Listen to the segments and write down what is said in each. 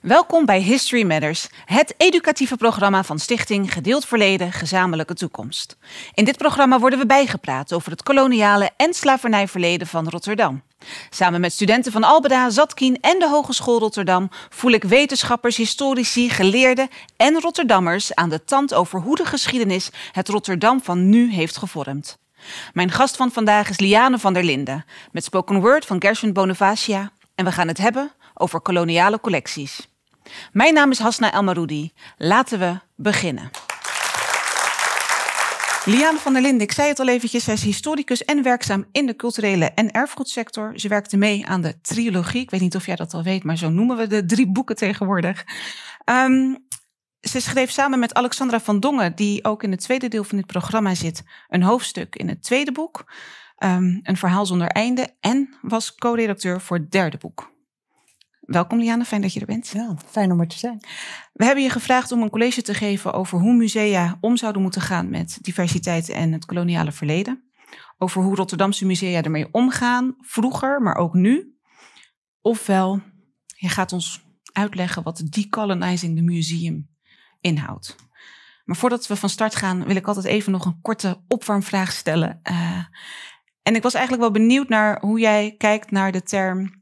Welkom bij History Matters, het educatieve programma van Stichting Gedeeld Verleden, Gezamenlijke Toekomst. In dit programma worden we bijgepraat over het koloniale en slavernijverleden van Rotterdam. Samen met studenten van Albeda, Zatkien en de Hogeschool Rotterdam voel ik wetenschappers, historici, geleerden en Rotterdammers aan de tand over hoe de geschiedenis het Rotterdam van nu heeft gevormd. Mijn gast van vandaag is Liane van der Linden, met spoken word van Gershwin Bonifacia. En we gaan het hebben over koloniale collecties. Mijn naam is Hasna Elmaroudi. Laten we beginnen. Liane van der Linden, ik zei het al eventjes, zij is historicus en werkzaam in de culturele en erfgoedsector. Ze werkte mee aan de trilogie. Ik weet niet of jij dat al weet, maar zo noemen we de drie boeken tegenwoordig. Um, ze schreef samen met Alexandra van Dongen, die ook in het tweede deel van dit programma zit, een hoofdstuk in het tweede boek. Um, een verhaal zonder einde. En was co-redacteur voor het derde boek. Welkom Liane, fijn dat je er bent. Ja, fijn om er te zijn. We hebben je gevraagd om een college te geven over hoe musea om zouden moeten gaan met diversiteit en het koloniale verleden. Over hoe Rotterdamse musea ermee omgaan, vroeger, maar ook nu. Ofwel, je gaat ons uitleggen wat decolonizing the museum inhoudt. Maar voordat we van start gaan, wil ik altijd even nog een korte opwarmvraag stellen. Uh, en ik was eigenlijk wel benieuwd naar hoe jij kijkt naar de term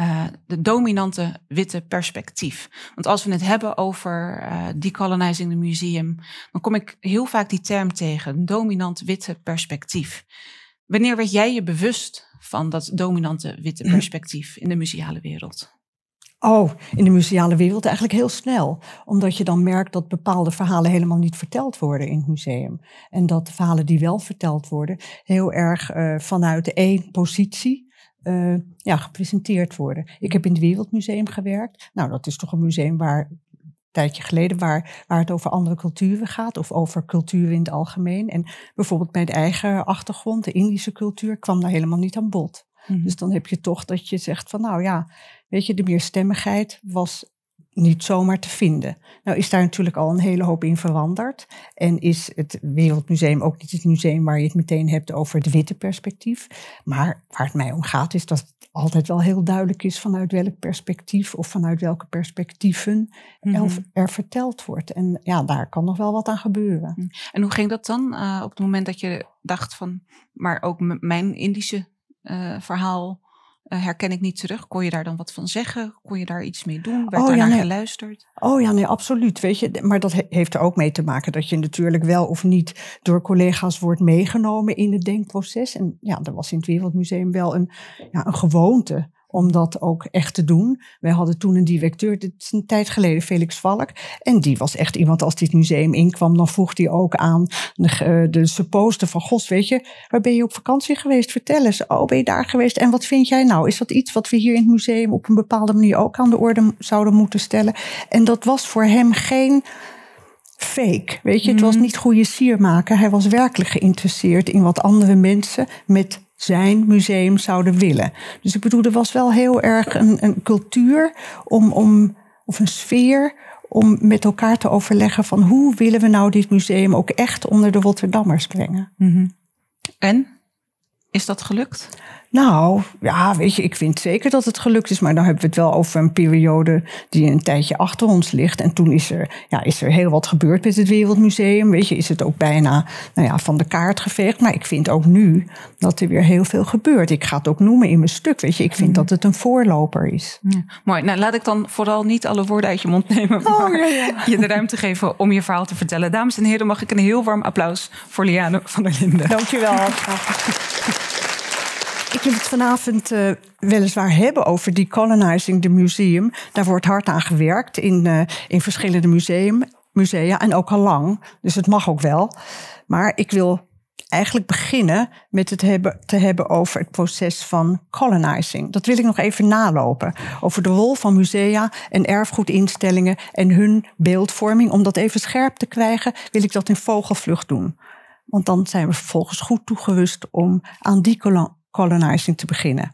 uh, de dominante witte perspectief. Want als we het hebben over uh, decolonizing the museum, dan kom ik heel vaak die term tegen, dominant witte perspectief. Wanneer werd jij je bewust van dat dominante witte perspectief in de museale wereld? Oh, in de museale wereld eigenlijk heel snel. Omdat je dan merkt dat bepaalde verhalen helemaal niet verteld worden in het museum. En dat de verhalen die wel verteld worden, heel erg uh, vanuit de één positie uh, ja, gepresenteerd worden. Ik heb in het Wereldmuseum gewerkt. Nou, dat is toch een museum waar een tijdje geleden waar, waar het over andere culturen gaat of over cultuur in het algemeen. En bijvoorbeeld mijn eigen achtergrond, de Indische cultuur, kwam daar helemaal niet aan bod. Mm -hmm. Dus dan heb je toch dat je zegt van nou ja, weet je, de meerstemmigheid was niet zomaar te vinden. Nou is daar natuurlijk al een hele hoop in veranderd. En is het Wereldmuseum ook niet het museum waar je het meteen hebt over het witte perspectief. Maar waar het mij om gaat is dat het altijd wel heel duidelijk is vanuit welk perspectief of vanuit welke perspectieven mm -hmm. er verteld wordt. En ja, daar kan nog wel wat aan gebeuren. En hoe ging dat dan uh, op het moment dat je dacht van, maar ook mijn Indische uh, verhaal herken ik niet terug. Kon je daar dan wat van zeggen? Kon je daar iets mee doen? Werd oh, daar ja, naar nee. geluisterd? Oh ja, nee, absoluut. Weet je, maar dat he heeft er ook mee te maken dat je natuurlijk wel of niet door collega's wordt meegenomen in het denkproces. En ja, er was in het Wereldmuseum wel een, ja, een gewoonte om dat ook echt te doen. Wij hadden toen een directeur, dit is een tijd geleden, Felix Valk. En die was echt iemand, als dit museum inkwam, dan vroeg hij ook aan de, de supposter van, gos, weet je, waar ben je op vakantie geweest? Vertel eens, oh, ben je daar geweest? En wat vind jij nou? Is dat iets wat we hier in het museum op een bepaalde manier ook aan de orde zouden moeten stellen? En dat was voor hem geen fake. Weet je, het was niet goede sier maken. Hij was werkelijk geïnteresseerd in wat andere mensen met zijn museum zouden willen. Dus ik bedoel, er was wel heel erg een, een cultuur om, om, of een sfeer om met elkaar te overleggen van hoe willen we nou dit museum ook echt onder de Rotterdammers brengen. -hmm. En? Is dat gelukt? Nou, ja, weet je, ik vind zeker dat het gelukt is. Maar dan hebben we het wel over een periode die een tijdje achter ons ligt. En toen is er, ja, is er heel wat gebeurd met het Wereldmuseum. Weet je, is het ook bijna nou ja, van de kaart geveegd. Maar ik vind ook nu dat er weer heel veel gebeurt. Ik ga het ook noemen in mijn stuk. Weet je, ik vind dat het een voorloper is. Ja, mooi. Nou, laat ik dan vooral niet alle woorden uit je mond nemen. Maar oh, ja, ja. je de ruimte geven om je verhaal te vertellen. Dames en heren, mag ik een heel warm applaus voor Liane van der Linden. Dankjewel. Ik wil het vanavond uh, weliswaar hebben over decolonizing the museum. Daar wordt hard aan gewerkt in, uh, in verschillende museum, musea en ook al lang. Dus het mag ook wel. Maar ik wil eigenlijk beginnen met het hebben, te hebben over het proces van colonizing. Dat wil ik nog even nalopen. Over de rol van musea en erfgoedinstellingen en hun beeldvorming. Om dat even scherp te krijgen, wil ik dat in vogelvlucht doen. Want dan zijn we vervolgens goed toegerust om aan die colonizing te beginnen.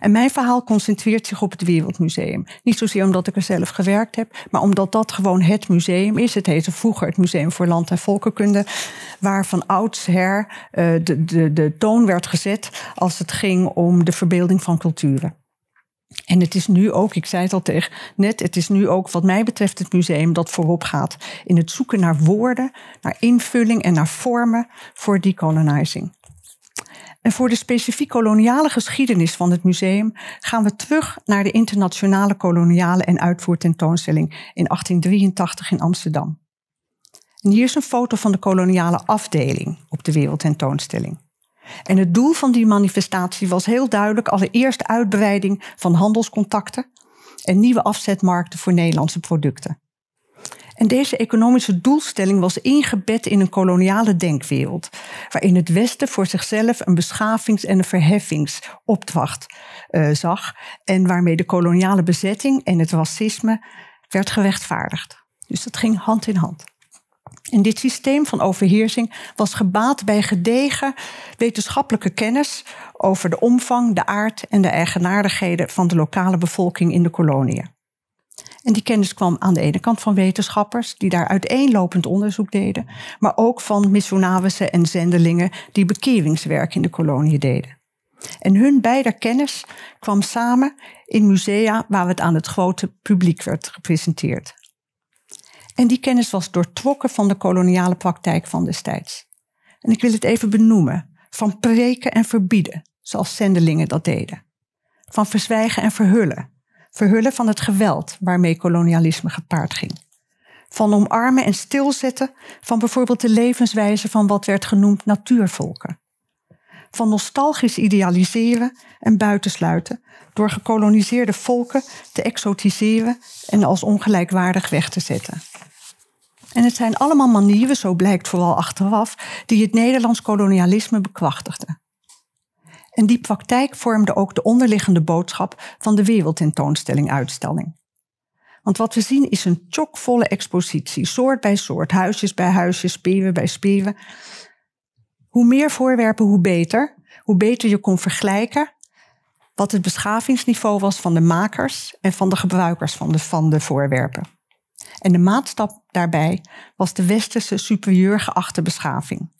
En mijn verhaal concentreert zich op het Wereldmuseum. Niet zozeer omdat ik er zelf gewerkt heb, maar omdat dat gewoon het museum is. Het heette vroeger het Museum voor Land en Volkenkunde, waar van oudsher uh, de, de, de toon werd gezet als het ging om de verbeelding van culturen. En het is nu ook, ik zei het al tegen net, het is nu ook wat mij betreft het museum dat voorop gaat in het zoeken naar woorden, naar invulling en naar vormen voor decolonizing. En voor de specifiek koloniale geschiedenis van het museum gaan we terug naar de internationale koloniale en uitvoertentoonstelling in 1883 in Amsterdam. En hier is een foto van de koloniale afdeling op de wereldtentoonstelling. En het doel van die manifestatie was heel duidelijk allereerst uitbreiding van handelscontacten en nieuwe afzetmarkten voor Nederlandse producten. En deze economische doelstelling was ingebed in een koloniale denkwereld, waarin het Westen voor zichzelf een beschavings- en een verheffingsopdracht uh, zag en waarmee de koloniale bezetting en het racisme werd gerechtvaardigd. Dus dat ging hand in hand. En dit systeem van overheersing was gebaat bij gedegen wetenschappelijke kennis over de omvang, de aard en de eigenaardigheden van de lokale bevolking in de koloniën. En die kennis kwam aan de ene kant van wetenschappers die daar uiteenlopend onderzoek deden, maar ook van missionarissen en zendelingen die bekeringswerk in de koloniën deden. En hun beider kennis kwam samen in musea waar het aan het grote publiek werd gepresenteerd. En die kennis was doortrokken van de koloniale praktijk van destijds. En ik wil het even benoemen. Van preken en verbieden, zoals zendelingen dat deden. Van verzwijgen en verhullen. Verhullen van het geweld waarmee kolonialisme gepaard ging. Van omarmen en stilzetten van bijvoorbeeld de levenswijze van wat werd genoemd natuurvolken. Van nostalgisch idealiseren en buitensluiten door gekoloniseerde volken te exotiseren en als ongelijkwaardig weg te zetten. En het zijn allemaal manieren, zo blijkt vooral achteraf, die het Nederlands kolonialisme bekrachtigden. En die praktijk vormde ook de onderliggende boodschap van de wereldtentoonstelling-uitstalling. Want wat we zien is een chockvolle expositie, soort bij soort, huisjes bij huisjes, spieren bij spieren. Hoe meer voorwerpen, hoe beter. Hoe beter je kon vergelijken wat het beschavingsniveau was van de makers en van de gebruikers van de, van de voorwerpen. En de maatstap daarbij was de westerse superieur geachte beschaving.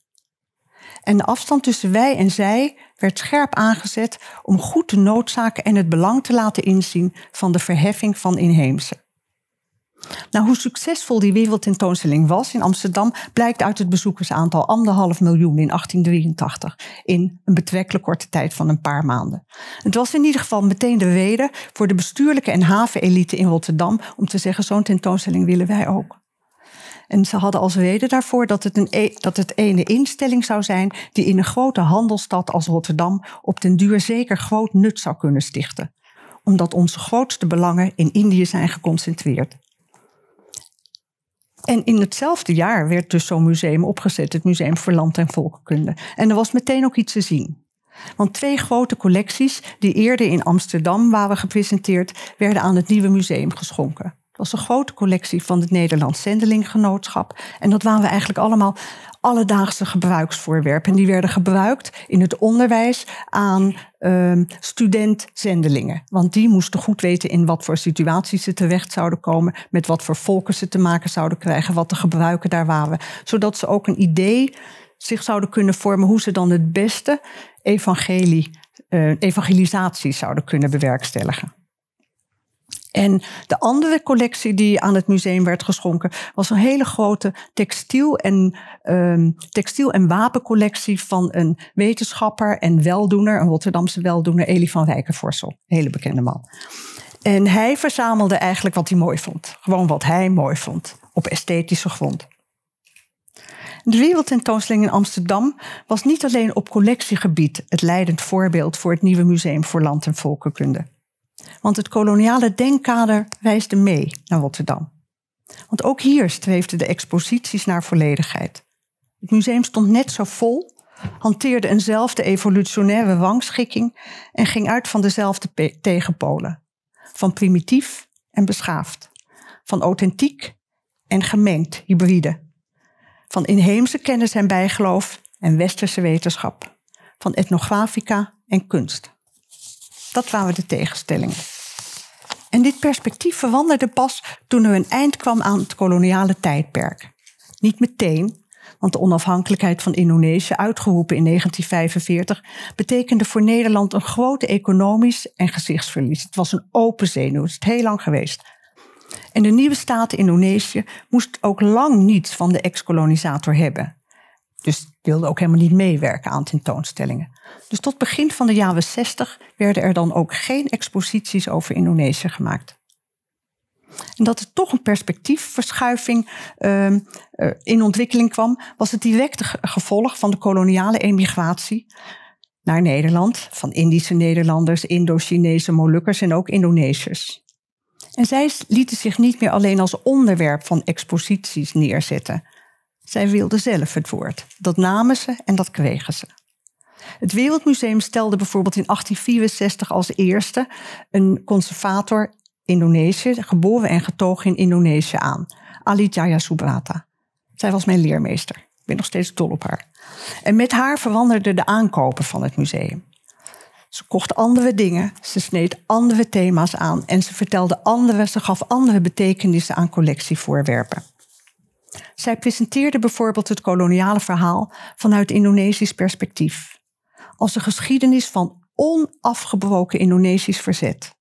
En de afstand tussen wij en zij werd scherp aangezet om goed de noodzaken en het belang te laten inzien van de verheffing van inheemse. Nou, hoe succesvol die wereldtentoonstelling was in Amsterdam blijkt uit het bezoekersaantal anderhalf miljoen in 1883 in een betrekkelijk korte tijd van een paar maanden. Het was in ieder geval meteen de reden voor de bestuurlijke en havenelite in Rotterdam om te zeggen zo'n tentoonstelling willen wij ook. En ze hadden als reden daarvoor dat het, een, e, dat het ene instelling zou zijn die in een grote handelsstad als Rotterdam op den duur zeker groot nut zou kunnen stichten. Omdat onze grootste belangen in Indië zijn geconcentreerd. En in hetzelfde jaar werd dus zo'n museum opgezet, het Museum voor Land- en Volkenkunde. En er was meteen ook iets te zien. Want twee grote collecties die eerder in Amsterdam waren gepresenteerd, werden aan het nieuwe museum geschonken. Dat was een grote collectie van het Nederlands Zendelinggenootschap. En dat waren eigenlijk allemaal alledaagse gebruiksvoorwerpen. En die werden gebruikt in het onderwijs aan uh, studentzendelingen. Want die moesten goed weten in wat voor situaties ze terecht zouden komen, met wat voor volken ze te maken zouden krijgen, wat de gebruiken daar waren. Zodat ze ook een idee zich zouden kunnen vormen hoe ze dan het beste evangelie, uh, evangelisatie zouden kunnen bewerkstelligen. En de andere collectie die aan het museum werd geschonken, was een hele grote textiel- en, um, textiel- en wapencollectie van een wetenschapper en weldoener, een Rotterdamse weldoener, Elie van Rijkenvorsel. Hele bekende man. En hij verzamelde eigenlijk wat hij mooi vond. Gewoon wat hij mooi vond, op esthetische grond. De wereldtentoonstelling in Amsterdam was niet alleen op collectiegebied het leidend voorbeeld voor het nieuwe Museum voor Land- en Volkenkunde. Want het koloniale denkkader wijsde mee naar Rotterdam. Want ook hier streefden de exposities naar volledigheid. Het museum stond net zo vol, hanteerde eenzelfde evolutionaire rangschikking en ging uit van dezelfde tegenpolen. Van primitief en beschaafd. Van authentiek en gemengd, hybride. Van inheemse kennis en bijgeloof en westerse wetenschap. Van etnografica en kunst. Dat waren de tegenstellingen. En dit perspectief veranderde pas toen er een eind kwam aan het koloniale tijdperk. Niet meteen, Want de onafhankelijkheid van Indonesië, uitgeroepen in 1945, betekende voor Nederland een groot economisch en gezichtsverlies. Het was een open zenuw, het is heel lang geweest. En de nieuwe staat Indonesië moest ook lang niets van de ex-kolonisator hebben. Dus wilde ook helemaal niet meewerken aan tentoonstellingen. Dus tot begin van de jaren 60 werden er dan ook geen exposities over Indonesië gemaakt. En dat er toch een perspectiefverschuiving uh, in ontwikkeling kwam, was het directe gevolg van de koloniale emigratie naar Nederland, van Indische Nederlanders, Indo-Chinese Molukkers en ook Indonesiërs. En zij lieten zich niet meer alleen als onderwerp van exposities neerzetten. Zij wilden zelf het woord. Dat namen ze en dat kregen ze. Het Wereldmuseum stelde bijvoorbeeld in 1864 als eerste een conservator Indonesië, geboren en getogen in Indonesië aan, Ali Jaya Subrata. Zij was mijn leermeester. Ik ben nog steeds dol op haar. En met haar veranderden de aankopen van het museum. Ze kocht andere dingen, ze sneed andere thema's aan en ze vertelde andere, ze gaf andere betekenissen aan collectievoorwerpen. Zij presenteerde bijvoorbeeld het koloniale verhaal vanuit Indonesisch perspectief, als een geschiedenis van onafgebroken Indonesisch verzet.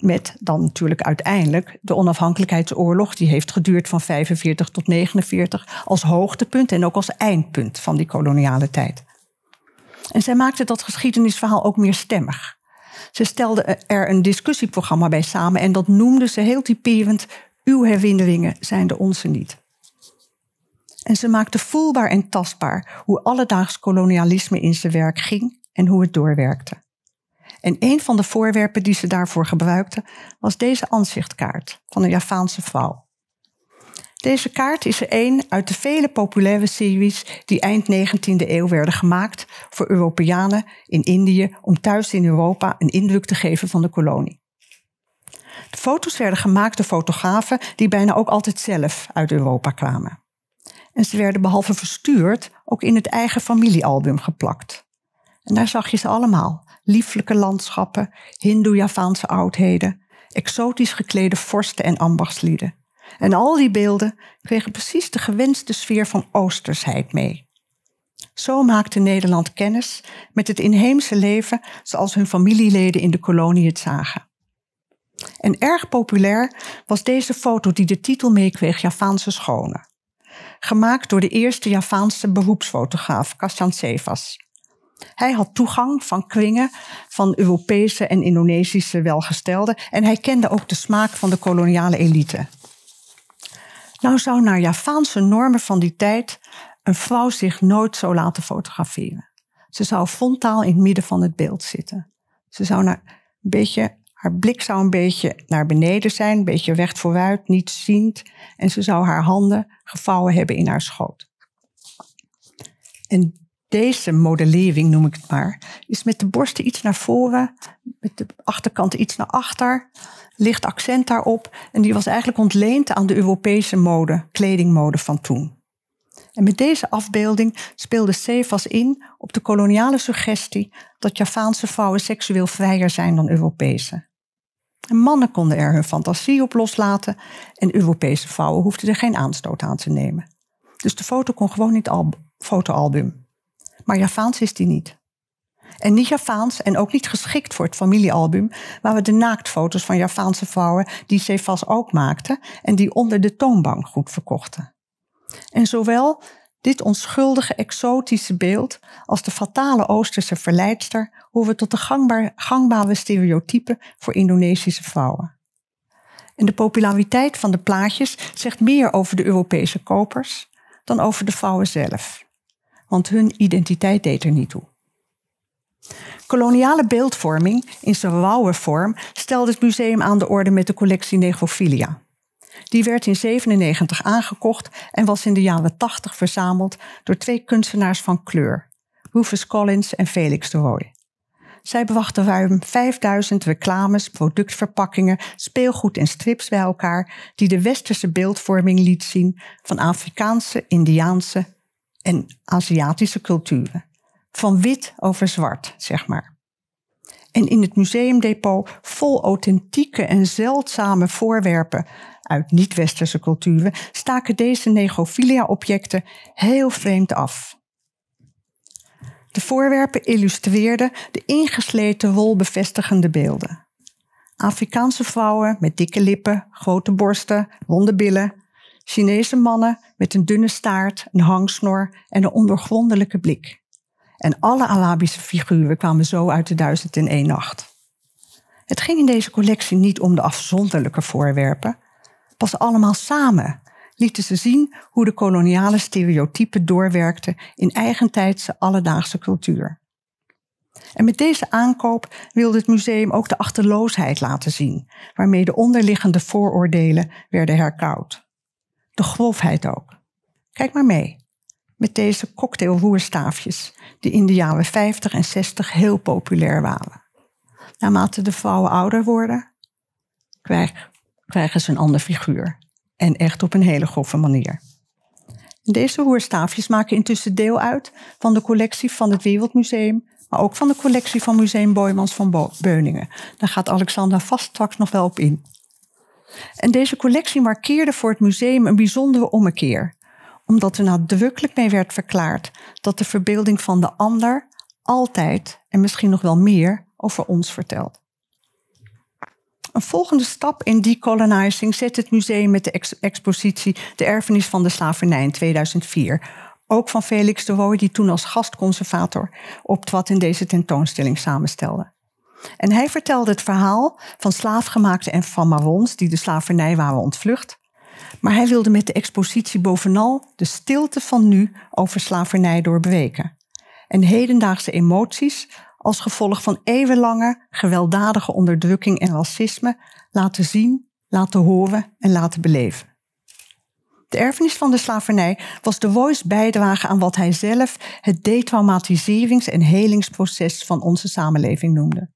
Met dan natuurlijk uiteindelijk de onafhankelijkheidsoorlog, die heeft geduurd van 45 tot 49, als hoogtepunt en ook als eindpunt van die koloniale tijd. En zij maakte dat geschiedenisverhaal ook meer stemmig. Ze stelde er een discussieprogramma bij samen en dat noemde ze heel typerend: Uw herinneringen zijn de onze niet. En ze maakte voelbaar en tastbaar hoe alledaags kolonialisme in zijn werk ging en hoe het doorwerkte. En een van de voorwerpen die ze daarvoor gebruikte was deze aanzichtkaart van een Javaanse vrouw. Deze kaart is er één uit de vele populaire series die eind 19e eeuw werden gemaakt voor Europeanen in Indië om thuis in Europa een indruk te geven van de kolonie. De foto's werden gemaakt door fotografen die bijna ook altijd zelf uit Europa kwamen. En ze werden behalve verstuurd ook in het eigen familiealbum geplakt. En daar zag je ze allemaal. Lieflijke landschappen, Hindoe-Javaanse oudheden, exotisch geklede vorsten en ambachtslieden. En al die beelden kregen precies de gewenste sfeer van oostersheid mee. Zo maakte Nederland kennis met het inheemse leven zoals hun familieleden in de kolonie het zagen. En erg populair was deze foto die de titel meekreeg Javaanse Schone. Gemaakt door de eerste Javaanse beroepsfotograaf Kasjan Sevas. Hij had toegang van kringen van Europese en Indonesische welgestelden en hij kende ook de smaak van de koloniale elite. Nou zou naar Javaanse normen van die tijd een vrouw zich nooit zo laten fotograferen. Ze zou frontaal in het midden van het beeld zitten. Ze zou naar een beetje, haar blik zou een beetje naar beneden zijn, een beetje recht vooruit, niet ziend. En ze zou haar handen gevouwen hebben in haar schoot. En deze modellering, noem ik het maar, is met de borsten iets naar voren, met de achterkant iets naar achter, licht accent daarop. En die was eigenlijk ontleend aan de Europese mode, kledingmode van toen. En met deze afbeelding speelde Cefas in op de koloniale suggestie dat Javaanse vrouwen seksueel vrijer zijn dan Europese. En mannen konden er hun fantasie op loslaten en Europese vrouwen hoefden er geen aanstoot aan te nemen. Dus de foto kon gewoon niet al fotoalbum. Maar Javaans is die niet. En niet Javaans en ook niet geschikt voor het familiealbum, waar we de naaktfoto's van Javaanse vrouwen die Cefas ook maakte en die onder de toonbank goed verkochten. En zowel dit onschuldige exotische beeld als de fatale Oosterse verleidster horen tot de gangbare stereotypen voor Indonesische vrouwen. En de populariteit van de plaatjes zegt meer over de Europese kopers dan over de vrouwen zelf want hun identiteit deed er niet toe. Koloniale beeldvorming in zijn rauwe vorm stelde het museum aan de orde met de collectie Negrophilia. Die werd in 1997 aangekocht en was in de jaren 80 verzameld door twee kunstenaars van kleur, Rufus Collins en Felix de Roy. Zij brachten ruim 5000 reclames, productverpakkingen, speelgoed en strips bij elkaar die de westerse beeldvorming liet zien van Afrikaanse, Indiaanse en Aziatische culturen. Van wit over zwart, zeg maar. En in het museumdepot vol authentieke en zeldzame voorwerpen uit niet-westerse culturen staken deze negrofilia-objecten heel vreemd af. De voorwerpen illustreerden de ingesleten wolbevestigende beelden. Afrikaanse vrouwen met dikke lippen, grote borsten, ronde billen. Chinese mannen met een dunne staart, een hangsnor en een ondoorgrondelijke blik. En alle Arabische figuren kwamen zo uit de duizend in één nacht. Het ging in deze collectie niet om de afzonderlijke voorwerpen. Pas allemaal samen lieten ze zien hoe de koloniale stereotypen doorwerkten in eigentijdse alledaagse cultuur. En met deze aankoop wilde het museum ook de achterloosheid laten zien, waarmee de onderliggende vooroordelen werden herkauwd. De grofheid ook. Kijk maar mee met deze cocktailroerstaafjes, die in de jaren 50 en 60 heel populair waren. Naarmate de vrouwen ouder worden, krijgen ze een ander figuur. En echt op een hele grove manier. Deze roerstaafjes maken intussen deel uit van de collectie van het Wereldmuseum, maar ook van de collectie van Museum Boymans van Beuningen. Daar gaat Alexander vast straks nog wel op in. En deze collectie markeerde voor het museum een bijzondere ommekeer omdat er nadrukkelijk mee werd verklaard dat de verbeelding van de ander altijd en misschien nog wel meer over ons vertelt. Een volgende stap in decolonizing zet het museum met de expositie De Erfenis van de Slavernij in 2004. Ook van Felix de Rooij, die toen als gastconservator optrad in deze tentoonstelling samenstelde. En hij vertelde het verhaal van slaafgemaakten en van marons die de slavernij waren ontvlucht maar hij wilde met de expositie bovenal de stilte van nu over slavernij doorbreken. En hedendaagse emoties als gevolg van eeuwenlange gewelddadige onderdrukking en racisme laten zien, laten horen en laten beleven. De erfenis van de slavernij was de Voice bijdrage aan wat hij zelf het detraumatiserings- en helingsproces van onze samenleving noemde.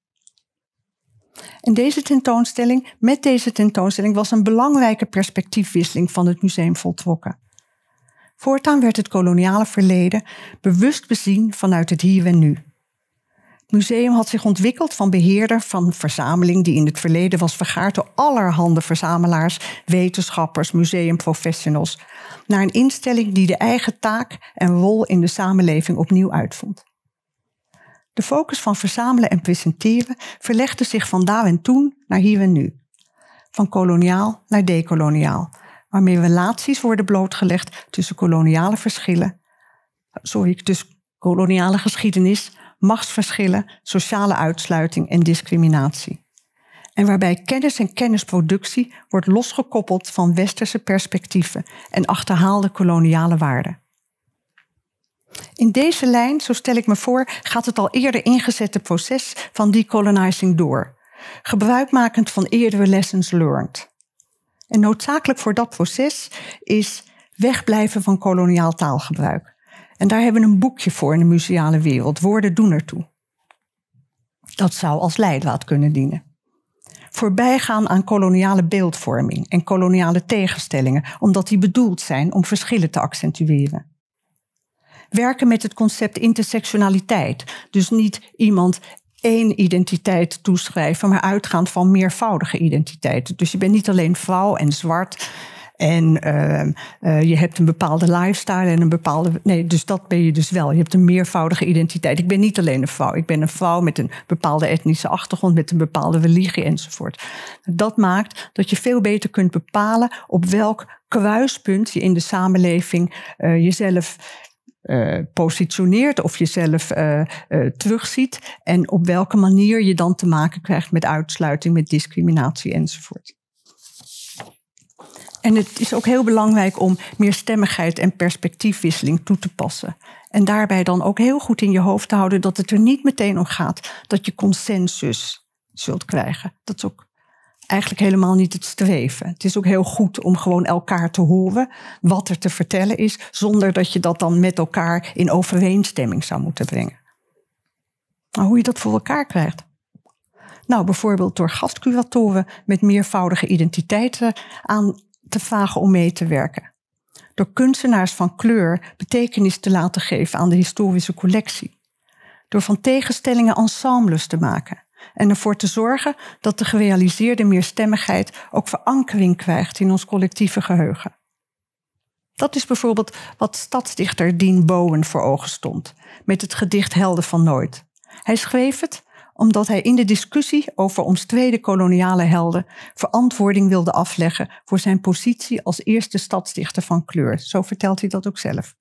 En deze tentoonstelling, met deze tentoonstelling, was een belangrijke perspectiefwisseling van het museum voltrokken. Voortaan werd het koloniale verleden bewust bezien vanuit het hier en nu. Museum had zich ontwikkeld van beheerder van verzameling die in het verleden was vergaard door allerhande verzamelaars, wetenschappers, museumprofessionals, naar een instelling die de eigen taak en rol in de samenleving opnieuw uitvond. De focus van verzamelen en presenteren verlegde zich van daar en toen naar hier en nu. Van koloniaal naar decoloniaal, waarmee relaties worden blootgelegd tussen koloniale verschillen, sorry, tussen koloniale geschiedenis, machtsverschillen, sociale uitsluiting en discriminatie. En waarbij kennis en kennisproductie wordt losgekoppeld van westerse perspectieven en achterhaalde koloniale waarden. In deze lijn, zo stel ik me voor, gaat het al eerder ingezette proces van decolonizing door, gebruikmakend van eerdere lessons learned. En noodzakelijk voor dat proces is wegblijven van koloniaal taalgebruik. En daar hebben we een boekje voor in de museale wereld, Woorden doen ertoe. Dat zou als leidraad kunnen dienen. Voorbijgaan aan koloniale beeldvorming en koloniale tegenstellingen, omdat die bedoeld zijn om verschillen te accentueren werken met het concept intersectionaliteit. Dus niet iemand één identiteit toeschrijven, maar uitgaan van meervoudige identiteiten. Dus je bent niet alleen vrouw en zwart. En uh, je hebt een bepaalde lifestyle en een bepaalde. Nee, dus dat ben je dus wel. Je hebt een meervoudige identiteit. Ik ben niet alleen een vrouw. Ik ben een vrouw met een bepaalde etnische achtergrond, met een bepaalde religie enzovoort. Dat maakt dat je veel beter kunt bepalen op welk kruispunt je in de samenleving uh, jezelf uh, positioneert of jezelf uh, terugziet en op welke manier je dan te maken krijgt met uitsluiting, met discriminatie enzovoort. En het is ook heel belangrijk om meer stemmigheid en perspectiefwisseling toe te passen. En daarbij dan ook heel goed in je hoofd te houden dat het er niet meteen om gaat dat je consensus zult krijgen. Dat is ook eigenlijk helemaal niet het streven. Het is ook heel goed om gewoon elkaar te horen wat er te vertellen is, zonder dat je dat dan met elkaar in overeenstemming zou moeten brengen. Maar hoe je dat voor elkaar krijgt? Nou, bijvoorbeeld door gastcuratoren met meervoudige identiteiten aan te vragen om mee te werken. Door kunstenaars van kleur betekenis te laten geven aan de historische collectie. Door van tegenstellingen ensembles te maken En ervoor te zorgen dat de gerealiseerde meerstemmigheid ook verankering krijgt in ons collectieve geheugen. Dat is bijvoorbeeld wat stadsdichter Dean Bowen voor ogen stond met het gedicht Helden van Nooit. Hij schreef het omdat hij in de discussie over omstreden koloniale helden verantwoording wilde afleggen voor zijn positie als eerste stadsdichter van kleur. Zo vertelt hij dat ook zelf.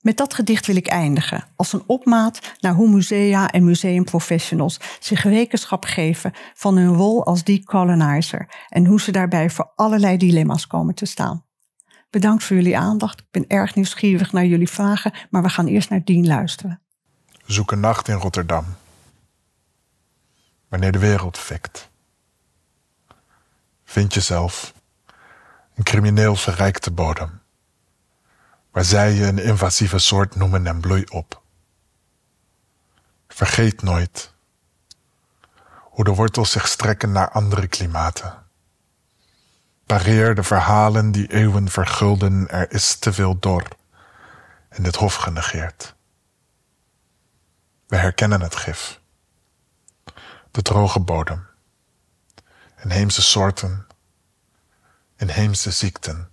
Met dat gedicht wil ik eindigen, als een opmaat naar hoe musea en museumprofessionals zich rekenschap geven van hun rol als decolonizer en hoe ze daarbij voor allerlei dilemma's komen te staan. Bedankt voor jullie aandacht. Ik ben erg nieuwsgierig naar jullie vragen, maar we gaan eerst naar Dien luisteren. Zoek een nacht in Rotterdam. Wanneer de wereld fikt. Vind jezelf een crimineel verrijkte bodem waar zij je een invasieve soort noemen en bloei op. Vergeet nooit hoe de wortels zich strekken naar andere klimaten. Pareer de verhalen die eeuwen vergulden, er is te veel dor en dit hof genegeerd. We herkennen het gif, de droge bodem, inheemse soorten, inheemse ziekten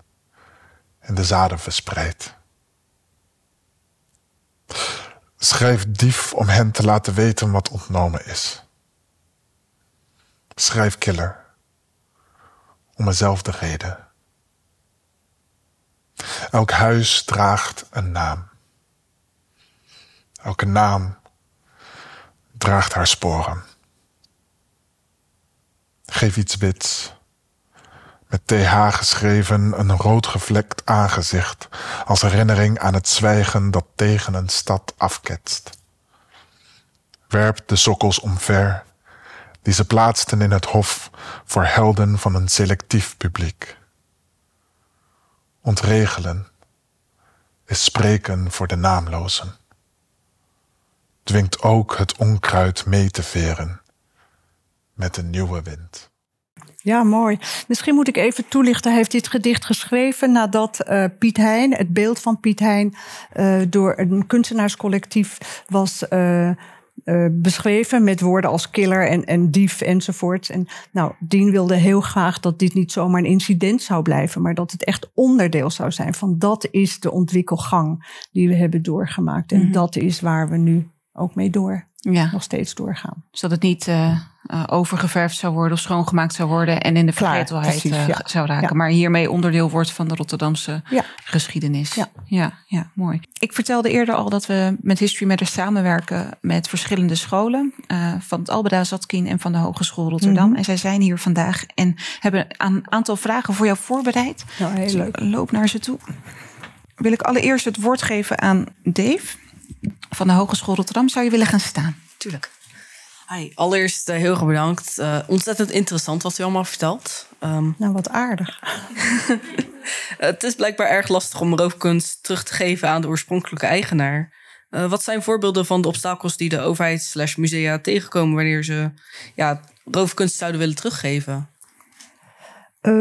en de zaden verspreidt. Schrijf dief om hen te laten weten wat ontnomen is. Schrijf killer om dezelfde reden. Elk huis draagt een naam. Elke naam draagt haar sporen. Geef iets wits met TH geschreven een rood gevlekt aangezicht, als herinnering aan het zwijgen dat tegen een stad afketst. Werp de sokkels omver, die ze plaatsten in het hof voor helden van een selectief publiek. Ontregelen is spreken voor de naamlozen. Dwingt ook het onkruid mee te veren met een nieuwe wind. Ja, mooi. Misschien moet ik even toelichten. Hij heeft dit gedicht geschreven nadat uh, Piet Hein, het beeld van Piet Hein, uh, door een kunstenaarscollectief was uh, beschreven met woorden als killer en, en dief enzovoort. En nou, Dien wilde heel graag dat dit niet zomaar een incident zou blijven, maar dat het echt onderdeel zou zijn van dat is de ontwikkelgang die we hebben doorgemaakt. En mm -hmm. dat is waar we nu ook mee door, ja. nog steeds doorgaan. Zodat het niet uh, overgeverfd zou worden of schoongemaakt zou worden en in de vergetelheid ja. zou raken. Ja. Maar hiermee onderdeel wordt van de Rotterdamse ja. geschiedenis. Ja. Ja, mooi. Ik vertelde eerder al dat we met History Matters samenwerken met verschillende scholen. Uh, van het Albeda Zatkin en van de Hogeschool Rotterdam. Mm -hmm. En zij zijn hier vandaag en hebben een aantal vragen voor jou voorbereid. Nou, heel dus leuk. loop naar ze toe. Wil ik allereerst het woord geven aan Dave van de Hogeschool Rotterdam. Zou je willen gaan staan? Tuurlijk. Hi, allereerst uh, heel erg bedankt. Uh, ontzettend interessant wat u allemaal vertelt. Um, nou, wat aardig. het is blijkbaar erg lastig om roofkunst terug te geven aan de oorspronkelijke eigenaar. Uh, wat zijn voorbeelden van de obstakels die de overheid slash musea tegenkomen wanneer ze ja, roofkunst zouden willen teruggeven? Uh,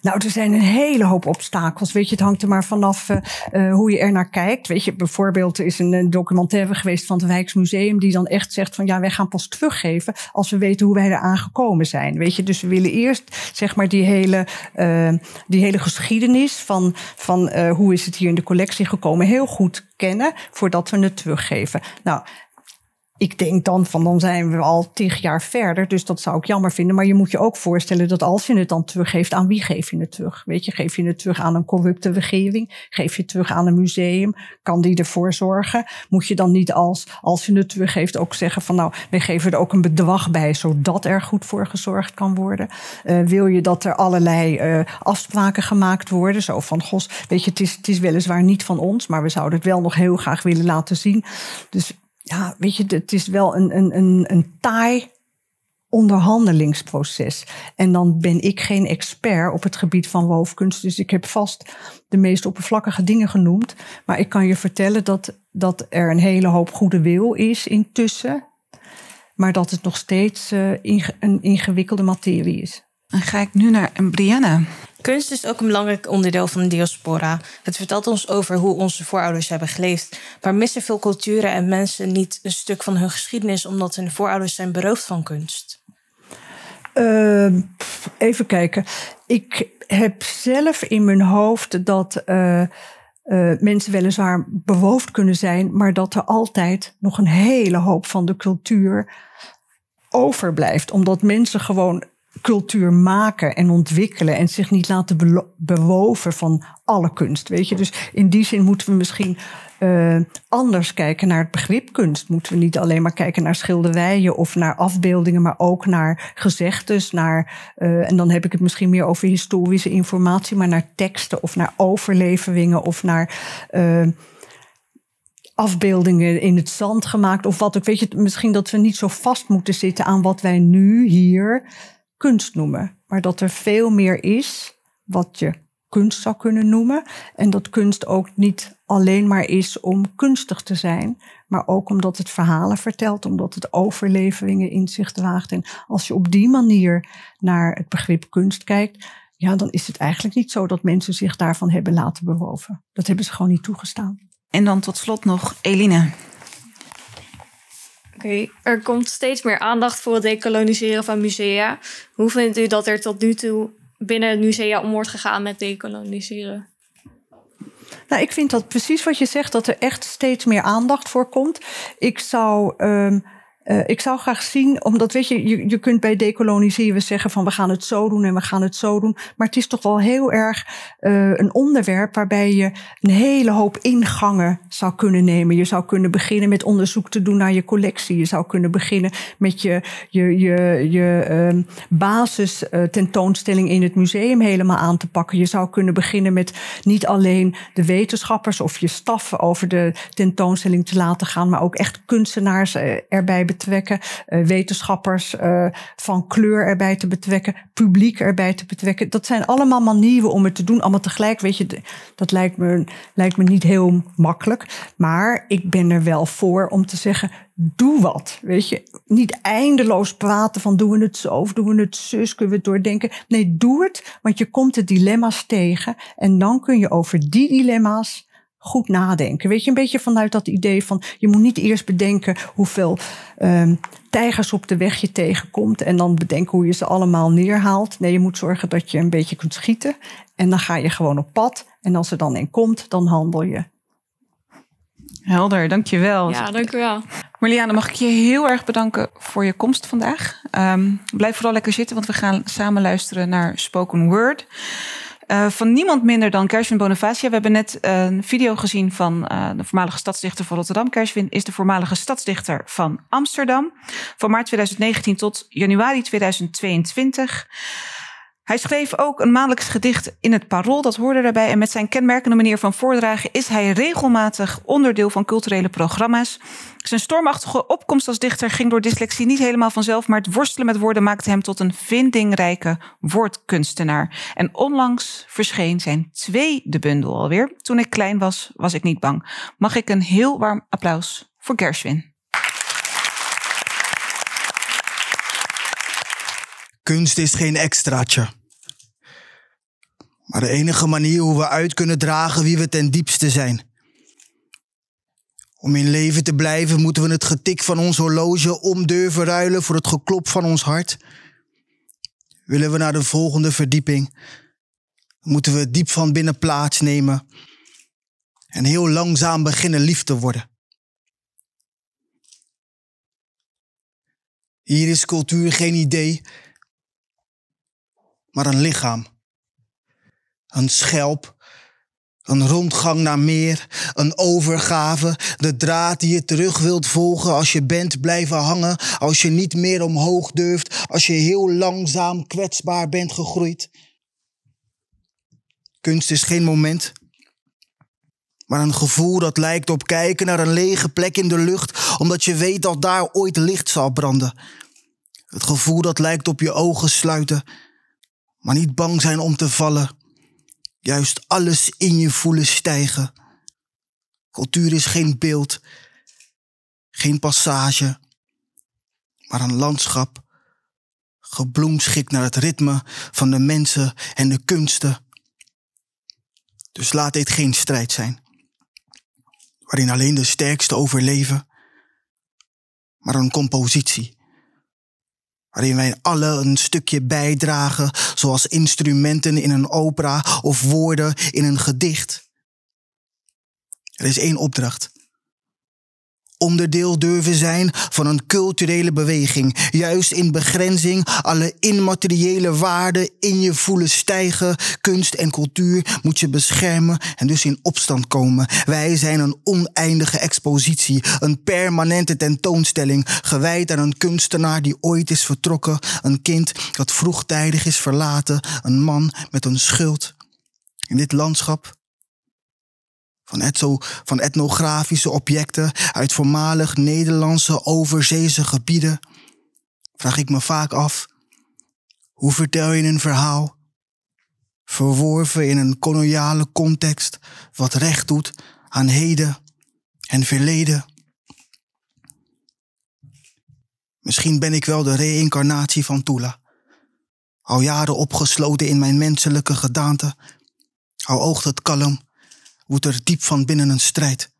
nou, er zijn een hele hoop obstakels. Weet je, het hangt er maar vanaf uh, hoe je er naar kijkt. Weet je, bijvoorbeeld er is een, documentaire geweest van het Rijksmuseum die dan echt zegt van ja, wij gaan pas teruggeven als we weten hoe wij eraan gekomen zijn. Weet je, dus we willen eerst zeg maar die hele, die hele geschiedenis van, van hoe is het hier in de collectie gekomen heel goed kennen voordat we het teruggeven. Nou, ik denk dan van dan zijn we al tig jaar verder, dus dat zou ik jammer vinden. Maar je moet je ook voorstellen dat als je het dan teruggeeft, aan wie geef je het terug? Weet je, geef je het terug aan een corrupte regering? Geef je het terug aan een museum? Kan die ervoor zorgen? Moet je dan niet als, als je het teruggeeft ook zeggen van nou, we geven er ook een bedrag bij, zodat er goed voor gezorgd kan worden? Uh, wil je dat er allerlei uh, afspraken gemaakt worden? Zo van, gos, weet je, het is, het is weliswaar niet van ons, maar we zouden het wel nog heel graag willen laten zien. Dus ja, weet je, het is wel een, een, een, een taai onderhandelingsproces. En dan ben ik geen expert op het gebied van woofkunst. Dus ik heb vast de meest oppervlakkige dingen genoemd. Maar ik kan je vertellen dat, dat er een hele hoop goede wil is intussen. Maar dat het nog steeds inge een ingewikkelde materie is. Dan ga ik nu naar Brianna. Kunst is ook een belangrijk onderdeel van de diaspora. Het vertelt ons over hoe onze voorouders hebben geleefd. Maar missen veel culturen en mensen niet een stuk van hun geschiedenis omdat hun voorouders zijn beroofd van kunst? Uh, even kijken. Ik heb zelf in mijn hoofd dat uh, uh, mensen weliswaar bewoofd kunnen zijn, maar dat er altijd nog een hele hoop van de cultuur overblijft. Omdat mensen gewoon cultuur maken en ontwikkelen en zich niet laten bewoven van alle kunst. Weet je, dus in die zin moeten we misschien uh, anders kijken naar het begrip kunst. Moeten we niet alleen maar kijken naar schilderijen of naar afbeeldingen, maar ook naar gezegdes, naar, uh, en dan heb ik het misschien meer over historische informatie, maar naar teksten of naar overleveringen of naar. Uh, afbeeldingen in het zand gemaakt of wat ook. Weet je, misschien dat we niet zo vast moeten zitten aan wat wij nu hier kunst noemen. Maar dat er veel meer is wat je kunst zou kunnen noemen. En dat kunst ook niet alleen maar is om kunstig te zijn, maar ook omdat het verhalen vertelt, omdat het overleveringen in zich draagt. En als je op die manier naar het begrip kunst kijkt, ja, dan is het eigenlijk niet zo dat mensen zich daarvan hebben laten bewoven. Dat hebben ze gewoon niet toegestaan. En dan tot slot nog Eline. Er komt steeds meer aandacht voor het decoloniseren van musea. Hoe vindt u dat er tot nu toe binnen het musea om wordt gegaan met decoloniseren? Nou, ik vind dat precies wat je zegt, dat er echt steeds meer aandacht voor komt. Ik zou um, uh, ik zou graag zien, omdat weet je, je, kunt bij decoloniseren zeggen van we gaan het zo doen en we gaan het zo doen. Maar het is toch wel heel erg uh, een onderwerp waarbij je een hele hoop ingangen zou kunnen nemen. Je zou kunnen beginnen met onderzoek te doen naar je collectie. Je zou kunnen beginnen met je, je, je, je uh, basis uh, tentoonstelling in het museum helemaal aan te pakken. Je zou kunnen beginnen met niet alleen de wetenschappers of je staf over de tentoonstelling te laten gaan, maar ook echt kunstenaars erbij betrekken, uh, wetenschappers uh, van kleur erbij te betrekken, publiek erbij te betrekken. Dat zijn allemaal manieren om het te doen. Allemaal tegelijk, weet je, dat lijkt me, lijkt me niet heel makkelijk. Maar ik ben er wel voor om te zeggen, doe wat. Weet je, niet eindeloos praten van doen we het zo of doen we het zus, kunnen we het doordenken. Nee, doe het, want je komt de dilemma's tegen en dan kun je over die dilemma's goed nadenken. Weet je, een beetje vanuit dat idee van je moet niet eerst bedenken hoeveel um, tijgers op de weg je tegenkomt en dan bedenken hoe je ze allemaal neerhaalt. Nee, je moet zorgen dat je een beetje kunt schieten en dan ga je gewoon op pad. En als er dan een komt, dan handel je. Helder, dankjewel. Ja, dankjewel. Marliane, mag ik je heel erg bedanken voor je komst vandaag. Um, blijf vooral lekker zitten, want we gaan samen luisteren naar Spoken Word. Uh, van niemand minder dan Kerstwin Bonifacia. We hebben net een video gezien van uh, de voormalige stadsdichter van Rotterdam. Kerstwin is de voormalige stadsdichter van Amsterdam. Van maart 2019 tot januari 2022. Hij schreef ook een maandelijks gedicht in het Parool, dat hoorde daarbij. En met zijn kenmerkende manier van voordragen is hij regelmatig onderdeel van culturele programma's. Zijn stormachtige opkomst als dichter ging door dyslexie niet helemaal vanzelf, maar het worstelen met woorden maakte hem tot een vindingrijke woordkunstenaar. En onlangs verscheen zijn tweede bundel alweer. Toen ik klein was, was ik niet bang. Mag ik een heel warm applaus voor Gershwin? Kunst is geen extraatje. Maar de enige manier hoe we uit kunnen dragen wie we ten diepste zijn. Om in leven te blijven moeten we het getik van ons horloge om durven ruilen voor het geklop van ons hart. Willen we naar de volgende verdieping, moeten we diep van binnen plaats nemen en heel langzaam beginnen lief te worden. Hier is cultuur geen idee, maar een lichaam. Een schelp, een rondgang naar meer, een overgave, de draad die je terug wilt volgen als je bent blijven hangen, als je niet meer omhoog durft, als je heel langzaam kwetsbaar bent gegroeid. Kunst is geen moment, maar een gevoel dat lijkt op kijken naar een lege plek in de lucht, omdat je weet dat daar ooit licht zal branden. Het gevoel dat lijkt op je ogen sluiten maar niet bang zijn om te vallen. Juist alles in je voelen stijgen. Cultuur is geen beeld, geen passage, maar een landschap gebloemschikt naar het ritme van de mensen en de kunsten. Dus laat dit geen strijd zijn, waarin alleen de sterkste overleven, maar een compositie, waarin wij alle een stukje bijdragen, zoals instrumenten in een opera of woorden in een gedicht. Er is één opdracht onderdeel durven zijn van een culturele beweging. Juist in begrenzing alle immateriële waarden in je voelen stijgen. Kunst en cultuur moet je beschermen en dus in opstand komen. Wij zijn een oneindige expositie, een permanente tentoonstelling, gewijd aan een kunstenaar die ooit is vertrokken, een kind dat vroegtijdig is verlaten, een man met een schuld. In dit landschap van, etno, van etnografische objecten uit voormalig Nederlandse overzeese gebieden, vraag ik me vaak af, hoe vertel je een verhaal, verworven in een koloniale context, wat recht doet aan heden en verleden? Misschien ben ik wel de reïncarnatie van Tula. Al jaren opgesloten in mijn menselijke gedaante. Al oogt het kalm woedt er diep van binnen een strijd.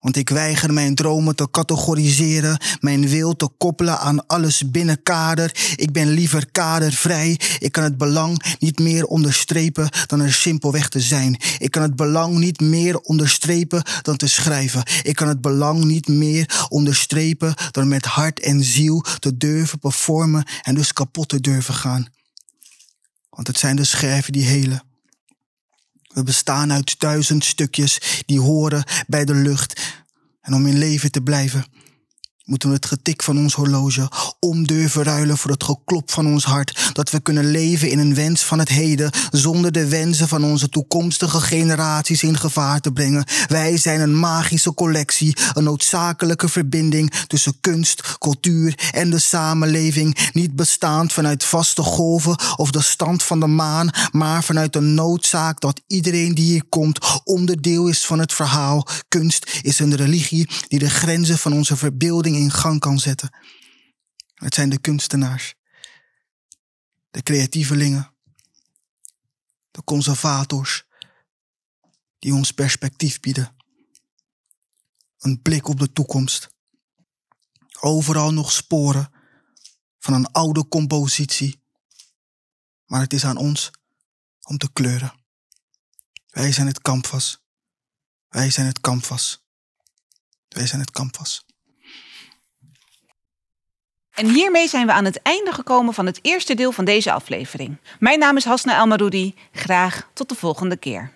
Want ik weiger mijn dromen te categoriseren, mijn wil te koppelen aan alles binnen kader. Ik ben liever kadervrij. Ik kan het belang niet meer onderstrepen dan er simpelweg te zijn. Ik kan het belang niet meer onderstrepen dan te schrijven. Ik kan het belang niet meer onderstrepen dan met hart en ziel te durven performen en dus kapot te durven gaan. Want het zijn de scherven die helen. We bestaan uit duizend stukjes die horen bij de lucht. En om in leven te blijven, moeten we het getik van ons horloge om durven ruilen voor het geklop van ons hart. Dat we kunnen leven in een wens van het heden, zonder de wensen van onze toekomstige generaties in gevaar te brengen. Wij zijn een magische collectie, een noodzakelijke verbinding tussen kunst, cultuur en de samenleving. Niet bestaand vanuit vaste golven of de stand van de maan, maar vanuit de noodzaak dat iedereen die hier komt onderdeel is van het verhaal. Kunst is een religie die de grenzen van onze verbeelding in gang kan zetten. Het zijn de kunstenaars, de creatievelingen, de conservators, die ons perspectief bieden. Een blik op de toekomst. Overal nog sporen van een oude compositie, maar het is aan ons om te kleuren. Wij zijn het canvas. Wij zijn het canvas. Wij zijn het canvas. En hiermee zijn we aan het einde gekomen van het eerste deel van deze aflevering. Mijn naam is Hasna Elmaroudi. Graag tot de volgende keer.